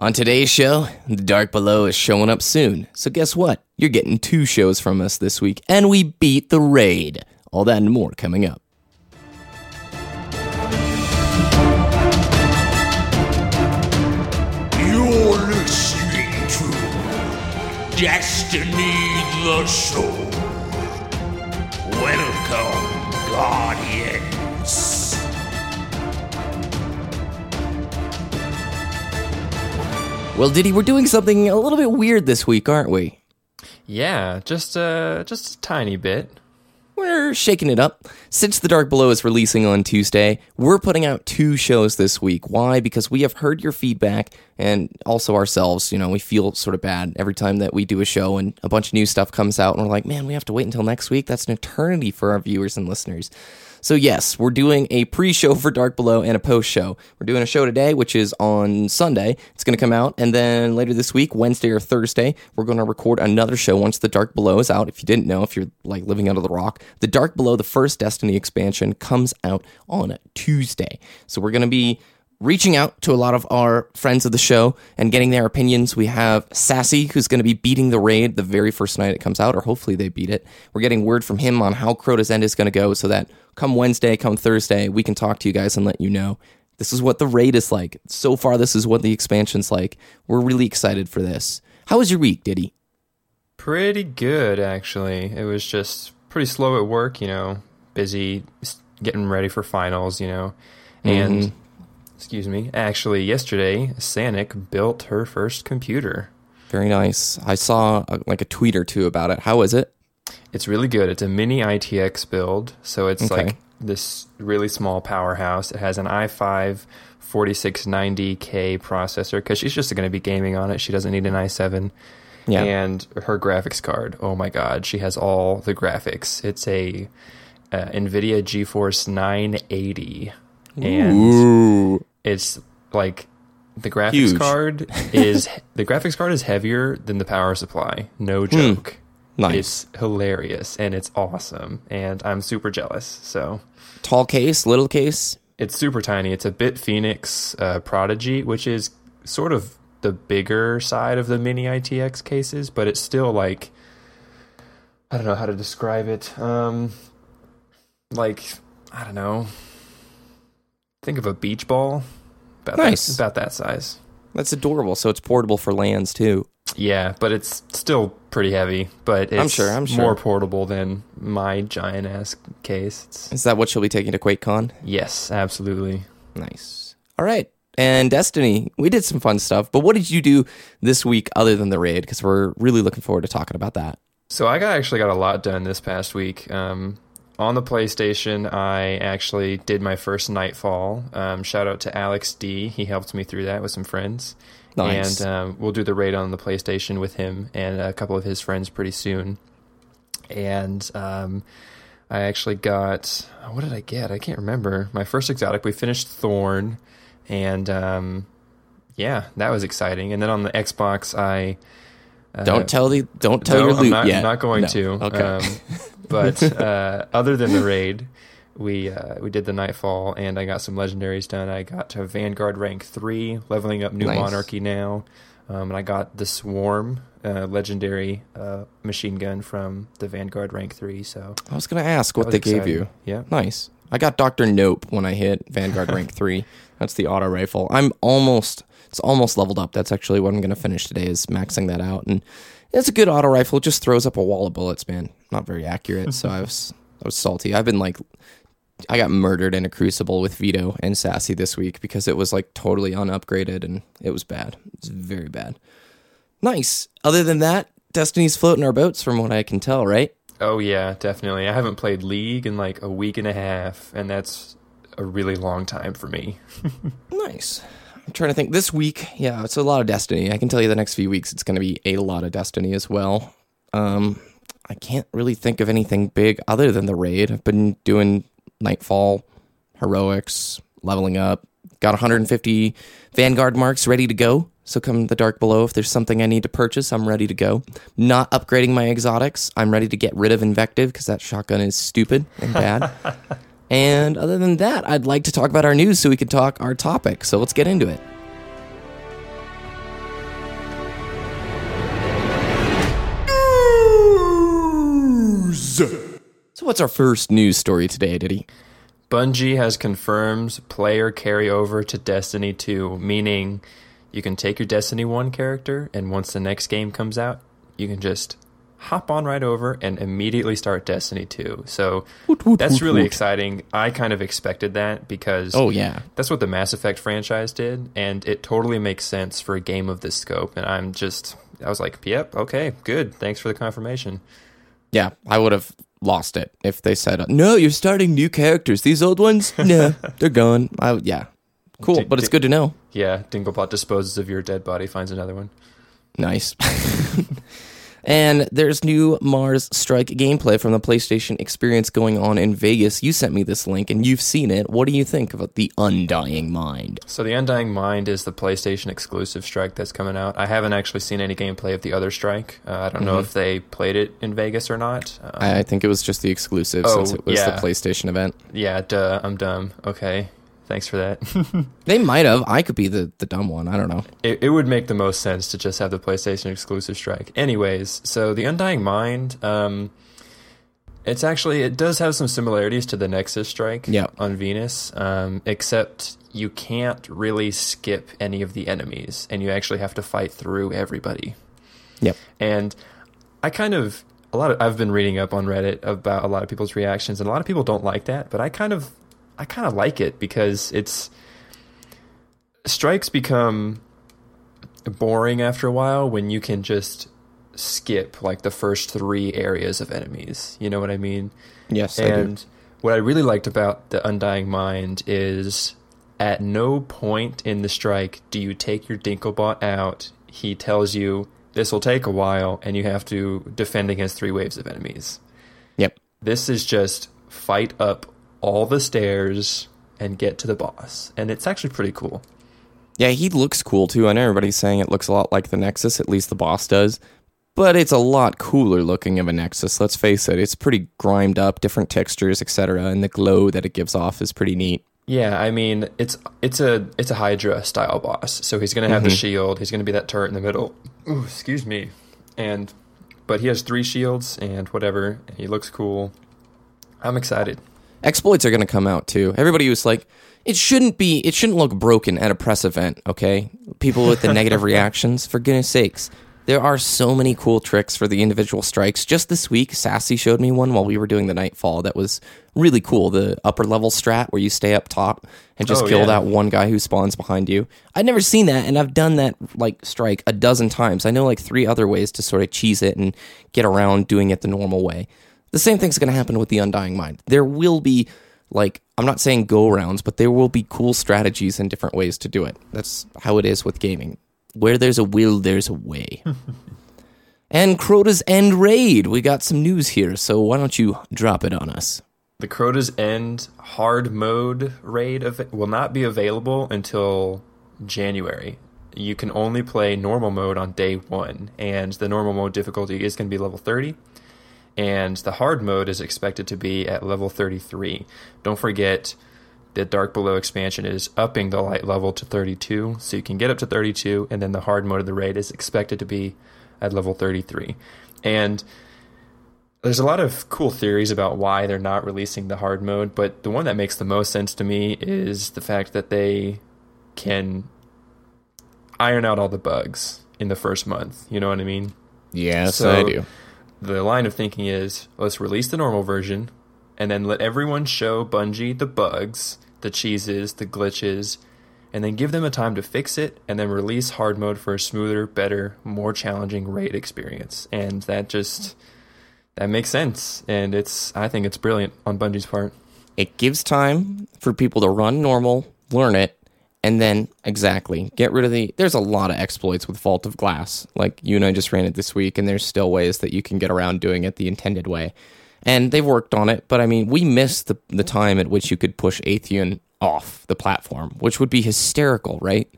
On today's show, The Dark Below is showing up soon. So guess what? You're getting two shows from us this week, and we beat the raid. All that and more coming up. You're listening to Destiny the Show. Welcome, Guardians. Well, Diddy, we're doing something a little bit weird this week, aren't we? Yeah, just uh, just a tiny bit. We're shaking it up. Since The Dark Below is releasing on Tuesday, we're putting out two shows this week. Why? Because we have heard your feedback and also ourselves. You know, we feel sort of bad every time that we do a show and a bunch of new stuff comes out, and we're like, man, we have to wait until next week. That's an eternity for our viewers and listeners. So, yes, we're doing a pre show for Dark Below and a post show. We're doing a show today, which is on Sunday. It's going to come out. And then later this week, Wednesday or Thursday, we're going to record another show once The Dark Below is out. If you didn't know, if you're like living under the rock, The Dark Below, the first Destiny expansion, comes out on Tuesday. So, we're going to be reaching out to a lot of our friends of the show and getting their opinions. We have Sassy, who's going to be beating the raid the very first night it comes out, or hopefully they beat it. We're getting word from him on how Crota's End is going to go so that come Wednesday, come Thursday, we can talk to you guys and let you know. This is what the raid is like. So far, this is what the expansion's like. We're really excited for this. How was your week, Diddy? Pretty good, actually. It was just pretty slow at work, you know, busy getting ready for finals, you know. And, mm-hmm. Excuse me, actually, yesterday, Sanic built her first computer. Very nice. I saw uh like a tweet or two about it. How is it? It's really good. It's a mini ITX build, so it's Okay. like this really small powerhouse. It has an i5 4690K processor because she's just going to be gaming on it. She doesn't need an i7. Yeah. And her graphics card, oh my god, she has all the graphics. It's a uh, NVIDIA GeForce 980. And Ooh. it's like the graphics Huge. card is the graphics card is heavier than the power supply. No joke. Hmm. Nice. It's hilarious and it's awesome and I'm super jealous. So Tall case, little case. it's super tiny. It's a BitFenix uh, Prodigy, which is sort of the bigger side of the mini ITX cases, but it's still like I don't know how to describe it. Um, like I don't know. Think of a beach ball. About Nice. that, about that size. That's adorable. So it's portable for LANs too. Yeah, but it's still pretty heavy. But it's I'm sure, I'm sure. more portable than my giant ass case. It's, Is that what she'll be taking to QuakeCon? yes, absolutely. Nice. All right. And Destiny, we did some fun stuff, but what did you do this week other than the raid? Because we're really looking forward to talking about that. So I got actually got a lot done this past week. Um, on the PlayStation, I actually did my first Nightfall. Um, shout out to Alex D. He helped me through that with some friends. Nice. And um, we'll do the raid on the PlayStation with him and a couple of his friends pretty soon. And um, I actually got what did I get? I can't remember. My first exotic. We finished Thorn, and um, yeah, that was exciting. And then on the Xbox, I uh, don't tell the don't tell no, your I'm loot not, yet. not going No. to. Okay. Um, but uh, other than the raid, we uh, we did the nightfall, and I got some legendaries done. I got to Vanguard rank three, leveling up New Nice. Monarchy now, um, and I got the Swarm uh, legendary uh, machine gun from the Vanguard rank three. So I was going to ask what was they gave you. Yeah. Nice. I got Doctor Nope when I hit Vanguard rank three. That's the auto rifle. I'm almost it's almost leveled up. That's actually what I'm going to finish today is maxing that out, and it's a good auto rifle. It just throws up a wall of bullets, man. Not very accurate. so I was I was salty. I've been like. I got murdered in a crucible with Vito and Sassy this week because it was like totally unupgraded and it was bad. It was very bad. Nice. Other than that, Destiny's floating our boats from what I can tell, right? Oh yeah, definitely. I haven't played League in like a week and a half, and that's a really long time for me. Nice. I'm trying to think. This week, yeah, it's a lot of Destiny. I can tell you the next few weeks it's going to be a lot of Destiny as well. Um, I can't really think of anything big other than the raid. I've been doing Nightfall, Heroics, leveling up. Got 150 Vanguard marks ready to go. So come the dark below, if there's something I need to purchase, I'm ready to go. Not upgrading my exotics. I'm ready to get rid of invective because that shotgun is stupid and bad. and other than that, I'd like to talk about our news so we can talk our topic. So let's get into it. News. So what's our first news story today, Diddy? Bungie has confirmed player carryover to Destiny 2, meaning you can take your Destiny 1 character, and once the next game comes out, you can just hop on right over and immediately start Destiny 2. So woot, that's woot, really woot. exciting. I kind of expected that because Oh yeah. that's what the Mass Effect franchise did, and it totally makes sense for a game of this scope. And I'm just, I was like, yep, okay, good. Thanks for the confirmation. Yeah, I would have lost it if they said, "No, you're starting new characters. These old ones, no, they're gone." I, yeah, cool, Did- but it's good to know. Yeah, Dinklebot disposes of your dead body, finds another one. Nice. and there's new Mars Strike gameplay from the PlayStation Experience going on in Vegas. You sent me this link, and you've seen it. What do you think about the Undying Mind? So the Undying Mind is the PlayStation exclusive Strike that's coming out. I haven't actually seen any gameplay of the other Strike. Uh, I don't know if they played it in Vegas or not. Um, I think it was just the exclusive Oh, since it was the. PlayStation event. yeah, duh, I'm dumb. Okay, thanks for that. They might have. I could be the, the dumb one. I don't know. it, it would make the most sense to just have the PlayStation exclusive strike. Anyways, so the Undying Mind, um, it's actually it does have some similarities to the Nexus strike Yeah. on Venus, um, except you can't really skip any of the enemies, and you actually have to fight through everybody. Yep. And I kind of a lot of I've been reading up on Reddit about a lot of people's reactions, and a lot of people don't like that, but I kind of I kind of like it because it's strikes become boring after a while when you can just skip like the first three areas of enemies. You know what I mean? Yes, I do. And what I really liked about the Undying Mind is at no point in the strike do you take your Dinklebot out. He tells you this will take a while and you have to defend against three waves of enemies. Yep. This is just fight up all the stairs and get to the boss. And it's actually pretty cool. Yeah, he looks cool too. I know everybody's saying it looks a lot like the Nexus, at least the boss does. But it's a lot cooler looking of a Nexus, let's face it. It's pretty grimed up, different textures, etc., and the glow that it gives off is pretty neat. Yeah, I mean it's it's a it's a Hydra style boss. So he's gonna have the mm-hmm. shield. He's gonna be that turret in the middle. Ooh, excuse me. And but he has three shields and whatever. And He looks cool. I'm excited. Exploits are going to come out too. Everybody was like, it shouldn't be, it shouldn't look broken at a press event, okay? People with the negative reactions, for goodness sakes. There are so many cool tricks for the individual strikes. Just this week, Sassy showed me one while we were doing the Nightfall that was really cool. The upper level strat where you stay up top and just Oh, kill yeah. that one guy who spawns behind you. I'd never seen that, and I've done that like strike a dozen times. I know like three other ways to sort of cheese it and get around doing it the normal way. The same thing's going to happen with the Undying Mind. There will be, like, I'm not saying go rounds, but there will be cool strategies and different ways to do it. That's how it is with gaming. Where there's a will, there's a way. and Crota's End Raid. We got some news here, so why don't you drop it on us? The Crota's End hard mode raid av- will not be available until January. You can only play normal mode on day one, and the normal mode difficulty is going to be level 30, and the hard mode is expected to be at level 33. Don't forget, the Dark Below expansion is upping the light level to 32, so you can get up to 32, and then the hard mode of the raid is expected to be at level 33. And there's a lot of cool theories about why they're not releasing the hard mode, but the one that makes the most sense to me is the fact that they can iron out all the bugs in the first month. You know what I mean? Yes, So- I do. The line of thinking is let's release the normal version and then let everyone show Bungie the bugs, the cheeses, the glitches, and then give them a time to fix it and then release hard mode for a smoother, better, more challenging raid experience. And that just that makes sense and it's I think it's brilliant on Bungie's part. It gives time for people to run normal, learn it, and then exactly get rid of the. There's a lot of exploits with Vault of Glass. Like you and I just ran it this week, and there's still ways that you can get around doing it the intended way. And they've worked on it, but I mean, we missed the the time at which you could push Atheon off the platform, which would be hysterical, right?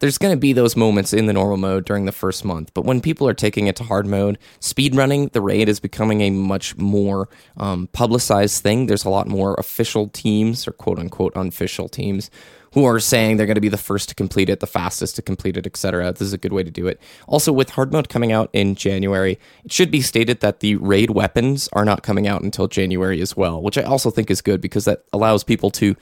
There's going to be those moments in the normal mode during the first month. But when people are taking it to hard mode, speedrunning the raid is becoming a much more um, publicized thing. There's a lot more official teams or quote unquote unofficial teams who are saying they're going to be the first to complete it, the fastest to complete it, etc. This is a good way to do it. Also, with hard mode coming out in January, it should be stated that the raid weapons are not coming out until January as well, which I also think is good because that allows people to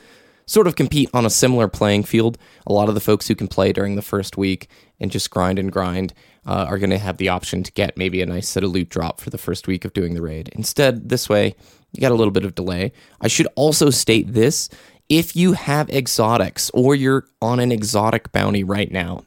sort of compete on a similar playing field. A lot of the folks who can play during the first week and just grind and grind uh, are going to have the option to get maybe a nice set of loot drop for the first week of doing the raid. Instead, this way, you got a little bit of delay. I should also state this if you have exotics or you're on an exotic bounty right now,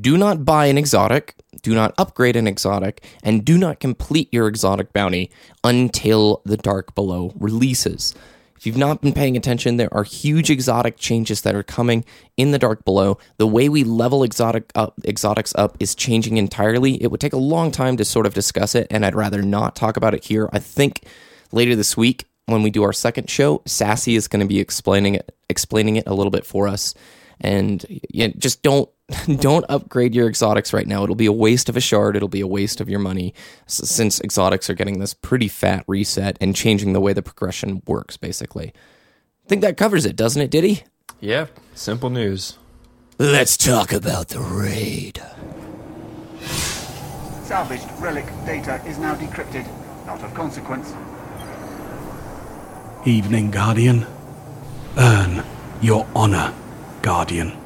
do not buy an exotic, do not upgrade an exotic, and do not complete your exotic bounty until the Dark Below releases. If you've not been paying attention, there are huge exotic changes that are coming in the Dark Below. The way we level exotic up, exotics up is changing entirely. It would take a long time to sort of discuss it, and I'd rather not talk about it here. I think later this week when we do our second show, Sassy is going to be explaining it, explaining it a little bit for us. And yeah, just don't don't upgrade your exotics right now. It'll be a waste of a shard. It'll be a waste of your money s- since exotics are getting this pretty fat reset and changing the way the progression works. Basically, I think that covers it, doesn't it, Diddy? Yeah, simple news. Let's talk about the raid. Salvaged relic data is now decrypted. Not of consequence. Evening, Guardian. Earn your honor, Guardian.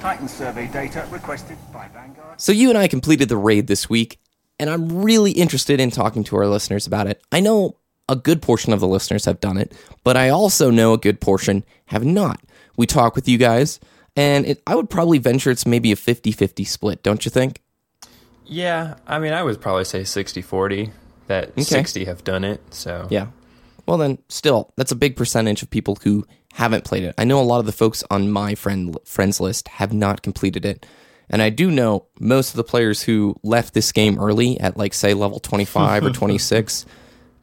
Titan survey data requested by Vanguard. So you and I completed the raid this week, and I'm really interested in talking to our listeners about it. I know a good portion of the listeners have done it, but I also know a good portion have not. We talk with you guys, and it, I would probably venture it's maybe a 50 50 split, don't you think? Yeah, I mean, I would probably say 60 40. That 60 have done it, so. Yeah. Well, then, still, that's a big percentage of people who haven't played it. I know a lot of the folks on my friend friends list have not completed it. And I do know most of the players who left this game early at, like, say, level 25 or 26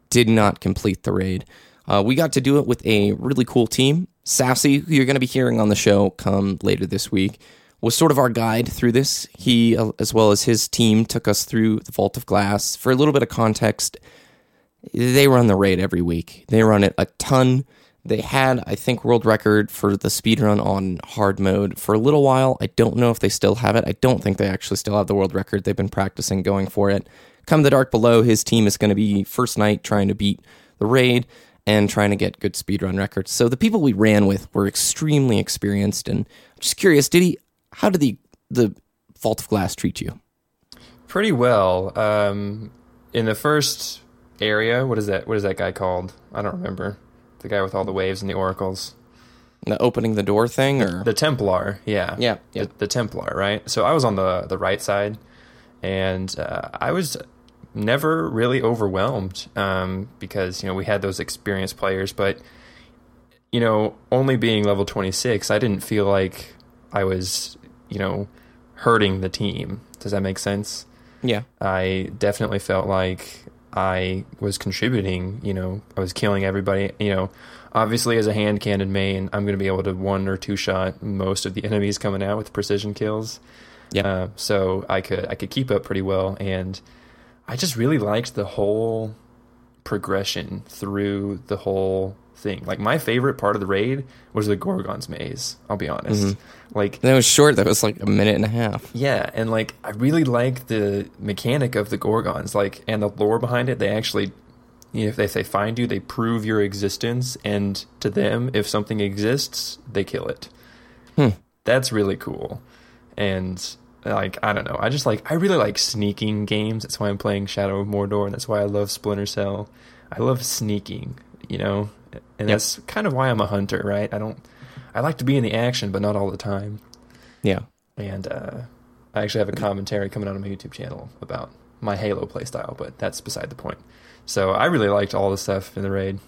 did not complete the raid. Uh, we got to do it with a really cool team. Sassy, who you're going to be hearing on the show come later this week, was sort of our guide through this. He, uh, as well as his team, took us through the Vault of Glass. For a little bit of context, they run the raid every week. They run it a ton. They had, I think, world record for the speedrun on hard mode for a little while. I don't know if they still have it. I don't think they actually still have the world record. They've been practicing going for it. Come the dark below, his team is going to be first night trying to beat the raid and trying to get good speedrun records. So the people we ran with were extremely experienced. And I'm just curious, Diddy? How did the the Vault of Glass treat you? Pretty well. Um, in the first area, what is that? What is that guy called? I don't remember. The guy with all the waves and the oracles. The opening the door thing, or The Templar, yeah, Yeah, yeah. The, the Templar, right? So I was on the the right side, and uh, I was never really overwhelmed um, because you know we had those experienced players, but you know only being level twenty six, I didn't feel like I was you know hurting the team. Does that make sense? yeah, I definitely felt like I was contributing. You know, I was killing everybody. You know, obviously as a hand cannon main, I'm going to be able to one or two shot most of the enemies coming out with precision kills. yeah. Uh, so I could I could keep up pretty well, and I just really liked the whole progression through the whole thing. Like my favorite part of the raid was the Gorgon's maze. I'll be honest. Mm-hmm. Like that was short. That was like a minute and a half. yeah, and like I really like the mechanic of the Gorgons, like and the lore behind it. They actually, you know, if they, if they find you, they prove your existence, and to them, if something exists, they kill it. Hmm. That's really cool, and like I don't know, I just like I really like sneaking games. That's why I'm playing Shadow of Mordor, and that's why I love Splinter Cell. I love sneaking, you know, and Yep. that's kind of why I'm a hunter, right? I don't, I like to be in the action, but not all the time Yeah. and uh, I actually have a commentary coming out on my YouTube channel about my Halo playstyle, but that's beside the point. So I really liked all the stuff in the raid.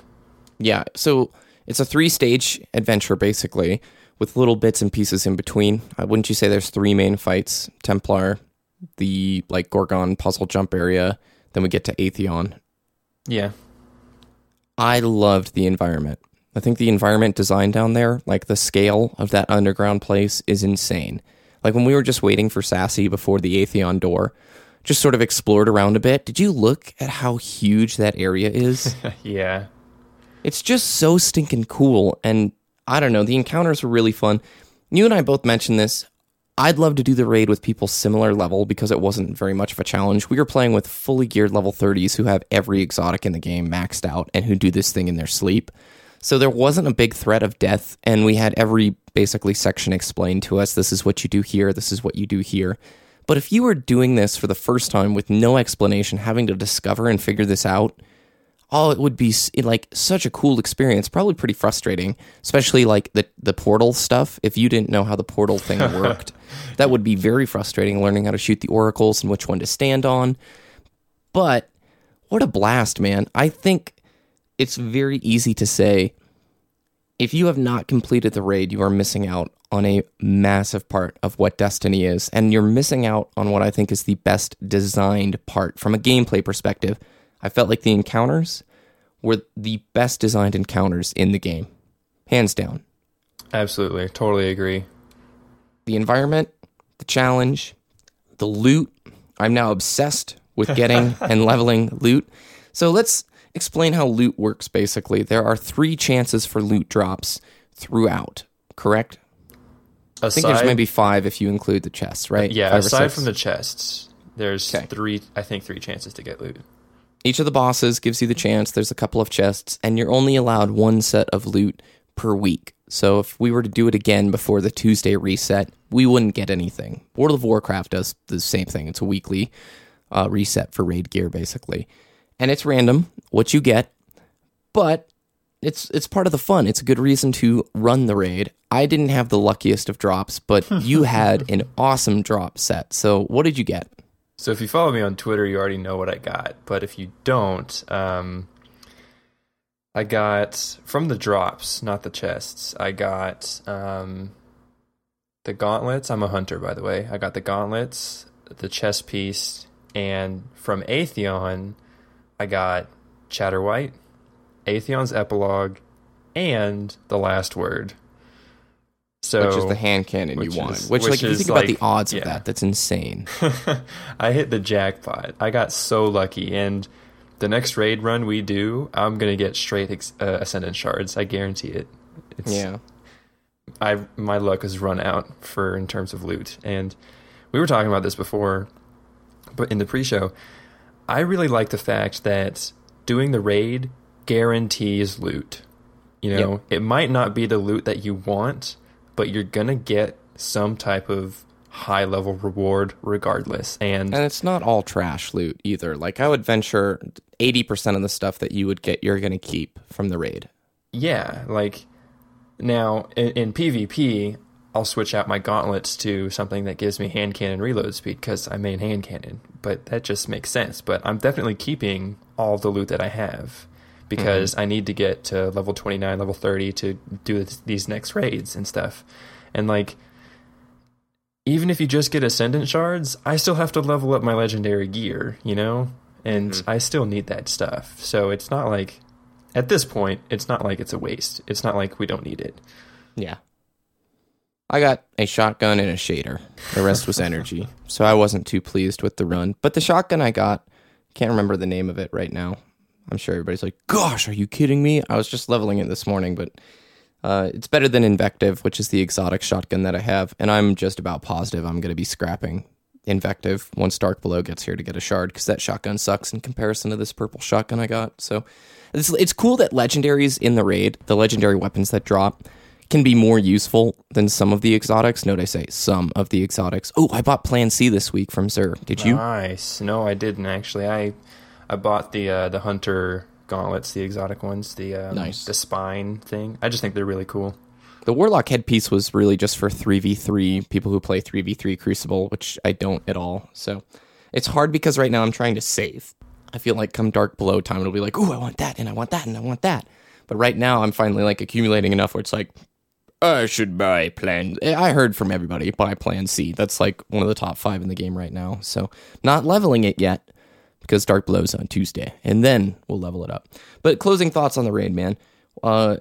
Yeah, so it's a three stage adventure basically, with little bits and pieces in between. Uh, wouldn't you say there's three main fights? Templar, the like Gorgon puzzle jump area, then we get to Atheon. Yeah, I loved the environment. I think the environment design down there, like the scale of that underground place, is insane. Like when we were just waiting for Sassy before the Atheon door, just sort of explored around a bit. Did you look at how huge that area is? yeah. It's just so stinking cool. And I don't know, the encounters were really fun. You and I both mentioned this. I'd love to do the raid with people similar level because it wasn't very much of a challenge. We were playing with fully geared level 30s who have every exotic in the game maxed out and who do this thing in their sleep. So there wasn't a big threat of death, and we had every basically section explained to us. This is what you do here, this is what you do here. But if you were doing this for the first time with no explanation, having to discover and figure this out, oh, it would be like such a cool experience. Probably pretty frustrating, especially like the the portal stuff. If you didn't know how the portal thing worked, that would be very frustrating. Learning how to shoot the oracles and which one to stand on. But what a blast, man! I think it's very easy to say if you have not completed the raid, you are missing out on a massive part of what Destiny is. And you're missing out on what I think is the best designed part from a gameplay perspective. I felt like the encounters were the best designed encounters in the game, hands down. Absolutely. Totally agree. The environment, the challenge, the loot. I'm now obsessed with getting and leveling loot. So let's explain how loot works basically. There are three chances for loot drops throughout, correct? I think there's maybe five if you include the chests, right? Yeah, Five aside from the chests, there's Okay. three I think three chances to get loot. Each of the bosses gives you the chance. There's a couple of chests, and you're only allowed one set of loot per week. So if we were to do it again before the Tuesday reset, we wouldn't get anything. World of Warcraft does the same thing. It's a weekly uh, reset for raid gear, basically, and it's random what you get, but it's it's part of the fun. It's a good reason to run the raid. I didn't have the luckiest of drops, but you had an awesome drop set. So what did you get? So if you follow me on Twitter, you already know what I got. But if you don't, um, I got from the drops, not the chests. I got um, the gauntlets. I'm a hunter, by the way. I got the gauntlets, the chest piece, and from Atheon, I got Chatterwhite, Atheon's epilogue, and the last word. So which is the hand cannon you wanted. is- which, which like, if you think about the odds yeah. of that, that's insane. I hit the jackpot. I got so lucky, and the next raid run we do, I'm gonna get straight ex- uh, ascendant shards. I guarantee it. It's, yeah. I my luck has run out for in terms of loot, and we were talking about this before, but in the pre-show, I really like the fact that doing the raid guarantees loot. You know, Yep. it might not be the loot that you want, but you're gonna get some type of high level reward regardless. And And it's not all trash loot either. Like I would venture 80% of the stuff that you would get you're going to keep from the raid. Yeah, like now in, in PvP, I'll switch out my gauntlets to something that gives me hand cannon reload speed because I main hand cannon. But that just makes sense. But I'm definitely keeping all the loot that I have because mm-hmm. I need to get to level 29, level 30 to do th- these next raids and stuff. And like, even if you just get ascendant shards, I still have to level up my legendary gear, you know? And mm-hmm. I still need that stuff. So it's not like at this point, it's not like it's a waste. It's not like we don't need it. Yeah. I got a shotgun and a shader. The rest was energy. So I wasn't too pleased with the run. But the shotgun I got, can't remember the name of it right now. I'm sure everybody's like, gosh, are you kidding me? I was just leveling it this morning, but uh, it's better than Invective, which is the exotic shotgun that I have. And I'm just about positive I'm going to be scrapping Invective once Dark Below gets here to get a shard because that shotgun sucks in comparison to this purple shotgun I got. So it's, it's cool that legendaries in the raid, the legendary weapons that drop, can be more useful than some of the exotics. Note I say some of the exotics. Oh, I bought Plan C this week from Xur. Did you? Nice. No, I didn't actually. I I bought the uh, the hunter gauntlets, the exotic ones, the um, Nice. the spine thing. I just think they're really cool. The Warlock headpiece was really just for 3v3 people who play 3v3 Crucible, which I don't at all. So it's hard because right now I'm trying to save. I feel like come Dark Below time, it'll be like, ooh, I want that, and I want that, and I want that. But right now I'm finally like accumulating enough where it's like, I should buy Plan. I heard from everybody buy Plan C. That's like one of the top five in the game right now. So not leveling it yet because Dark Below's on Tuesday, and then we'll level it up. But closing thoughts on the raid, man. Uh,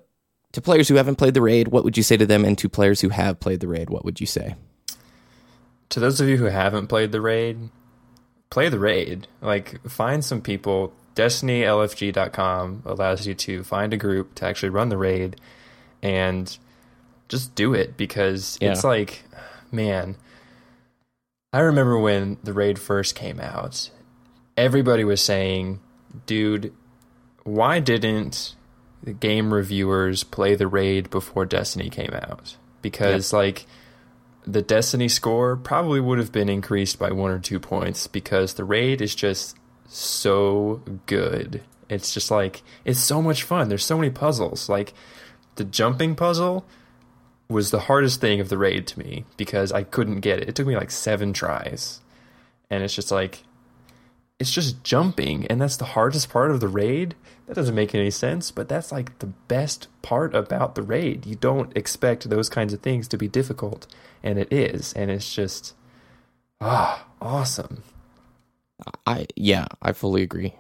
to players who haven't played the raid, what would you say to them? And to players who have played the raid, what would you say? to those of you who haven't played the raid, play the raid. Like find some people. DestinyLFG.com allows you to find a group to actually run the raid and just do it because Yeah. it's like, man, I remember when the raid first came out, everybody was saying, dude, why didn't the game reviewers play the raid before Destiny came out? Because, like, the Destiny score probably would have been increased by one or two points because the raid is just so good. It's just like, it's so much fun. There's so many puzzles. Like, the jumping puzzle was the hardest thing of the raid to me because I couldn't get it. It took me like seven tries. And it's just like, it's just jumping. And that's the hardest part of the raid. That doesn't make any sense, but that's like the best part about the raid. You don't expect those kinds of things to be difficult. And it is. And it's just, ah, awesome. I yeah, I fully agree.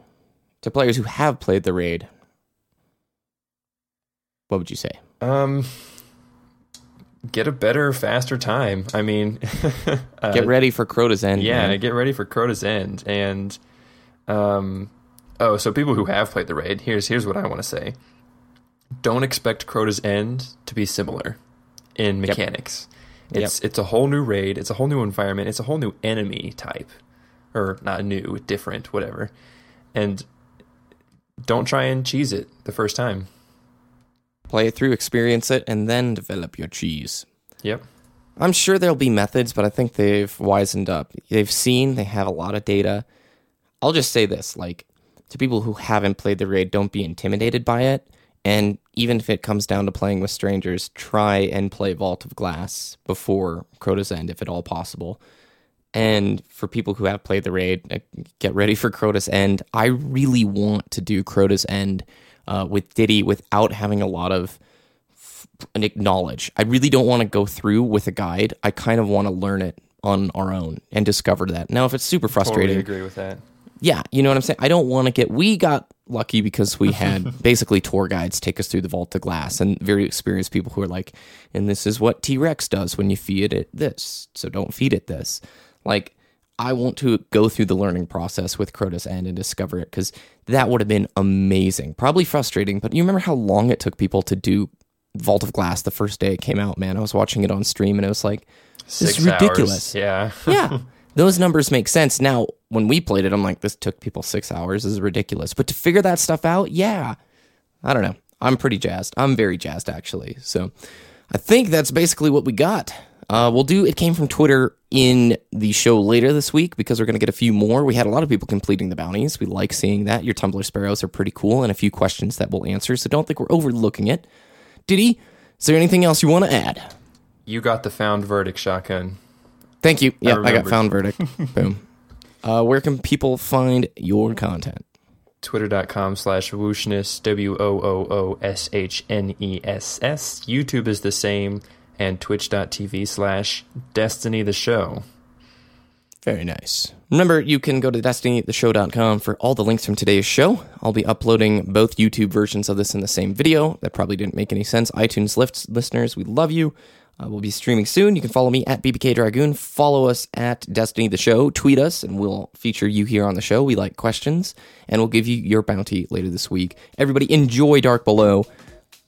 To players who have played the raid, what would you say? Um, get a better, faster time. I mean, uh, Get ready for Crota's end. Yeah, man. get ready for Crota's End. And um oh, so people who have played the raid, here's here's what I want to say. Don't expect Crota's End to be similar in mechanics. It's it's a whole new raid, it's a whole new environment, it's a whole new enemy type. Or not new, different, whatever. And don't try and cheese it the first time. Play it through, experience it, and then develop your cheese. Yep. I'm sure there'll be methods, but I think they've wisened up. They've seen, they have a lot of data. I'll just say this like, to people who haven't played the raid, don't be intimidated by it. And even if it comes down to playing with strangers, try and play Vault of Glass before Crota's End, if at all possible. And for people who have played the raid, uh, get ready for Crota's End. I really want to do Crota's End uh, with Diddy without having a lot of and acknowledge. I really don't want to go through with a guide. I kind of want to learn it on our own and discover that. Now, if it's super frustrating, Totally agree with that. yeah, you know what I'm saying? I don't want to get. We got lucky because we had basically tour guides take us through the Vault of Glass and very experienced people who are like, and this is what T Rex does when you feed it this. So don't feed it this. Like, I want to go through the learning process with Crota's End and discover it because that would have been amazing. Probably frustrating, but you remember how long it took people to do Vault of Glass the first day it came out, man? I was watching it on stream and it was like, this is Six hours. ridiculous Yeah. yeah, those numbers make sense. Now, when we played it, I'm like, this took people six hours. This is ridiculous. But to figure that stuff out, yeah, I don't know. I'm pretty jazzed. I'm very jazzed, actually. So I think that's basically what we got. Uh, we'll do It Came from Twitter in the show later this week because we're going to get a few more. We had a lot of people completing the bounties. We like seeing that. Your Tumblr sparrows are pretty cool and a few questions that we'll answer. So don't think we're overlooking it. Diddy, is there anything else you want to add? You got the found verdict shotgun. Thank you. Yeah, I, got found verdict. Boom. Uh, where can people find your content? twitter.com slash wooshness w-o-o-o-s-h-n-e-s-s youtube is the same and twitch.tv slash destiny the show Very nice. Remember, you can go to destinytheshow.com for all the links from today's show. I'll be uploading both YouTube versions of this in the same video. That probably didn't make any sense. iTunes lifts listeners, we love you. Uh, we'll be streaming soon. You can follow me at BBK Dragoon. Follow us at Destiny the Show. Tweet us, and we'll feature you here on the show. We like questions, and we'll give you your bounty later this week. Everybody, enjoy Dark Below.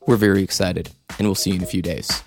We're very excited, and we'll see you in a few days.